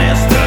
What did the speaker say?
honesta.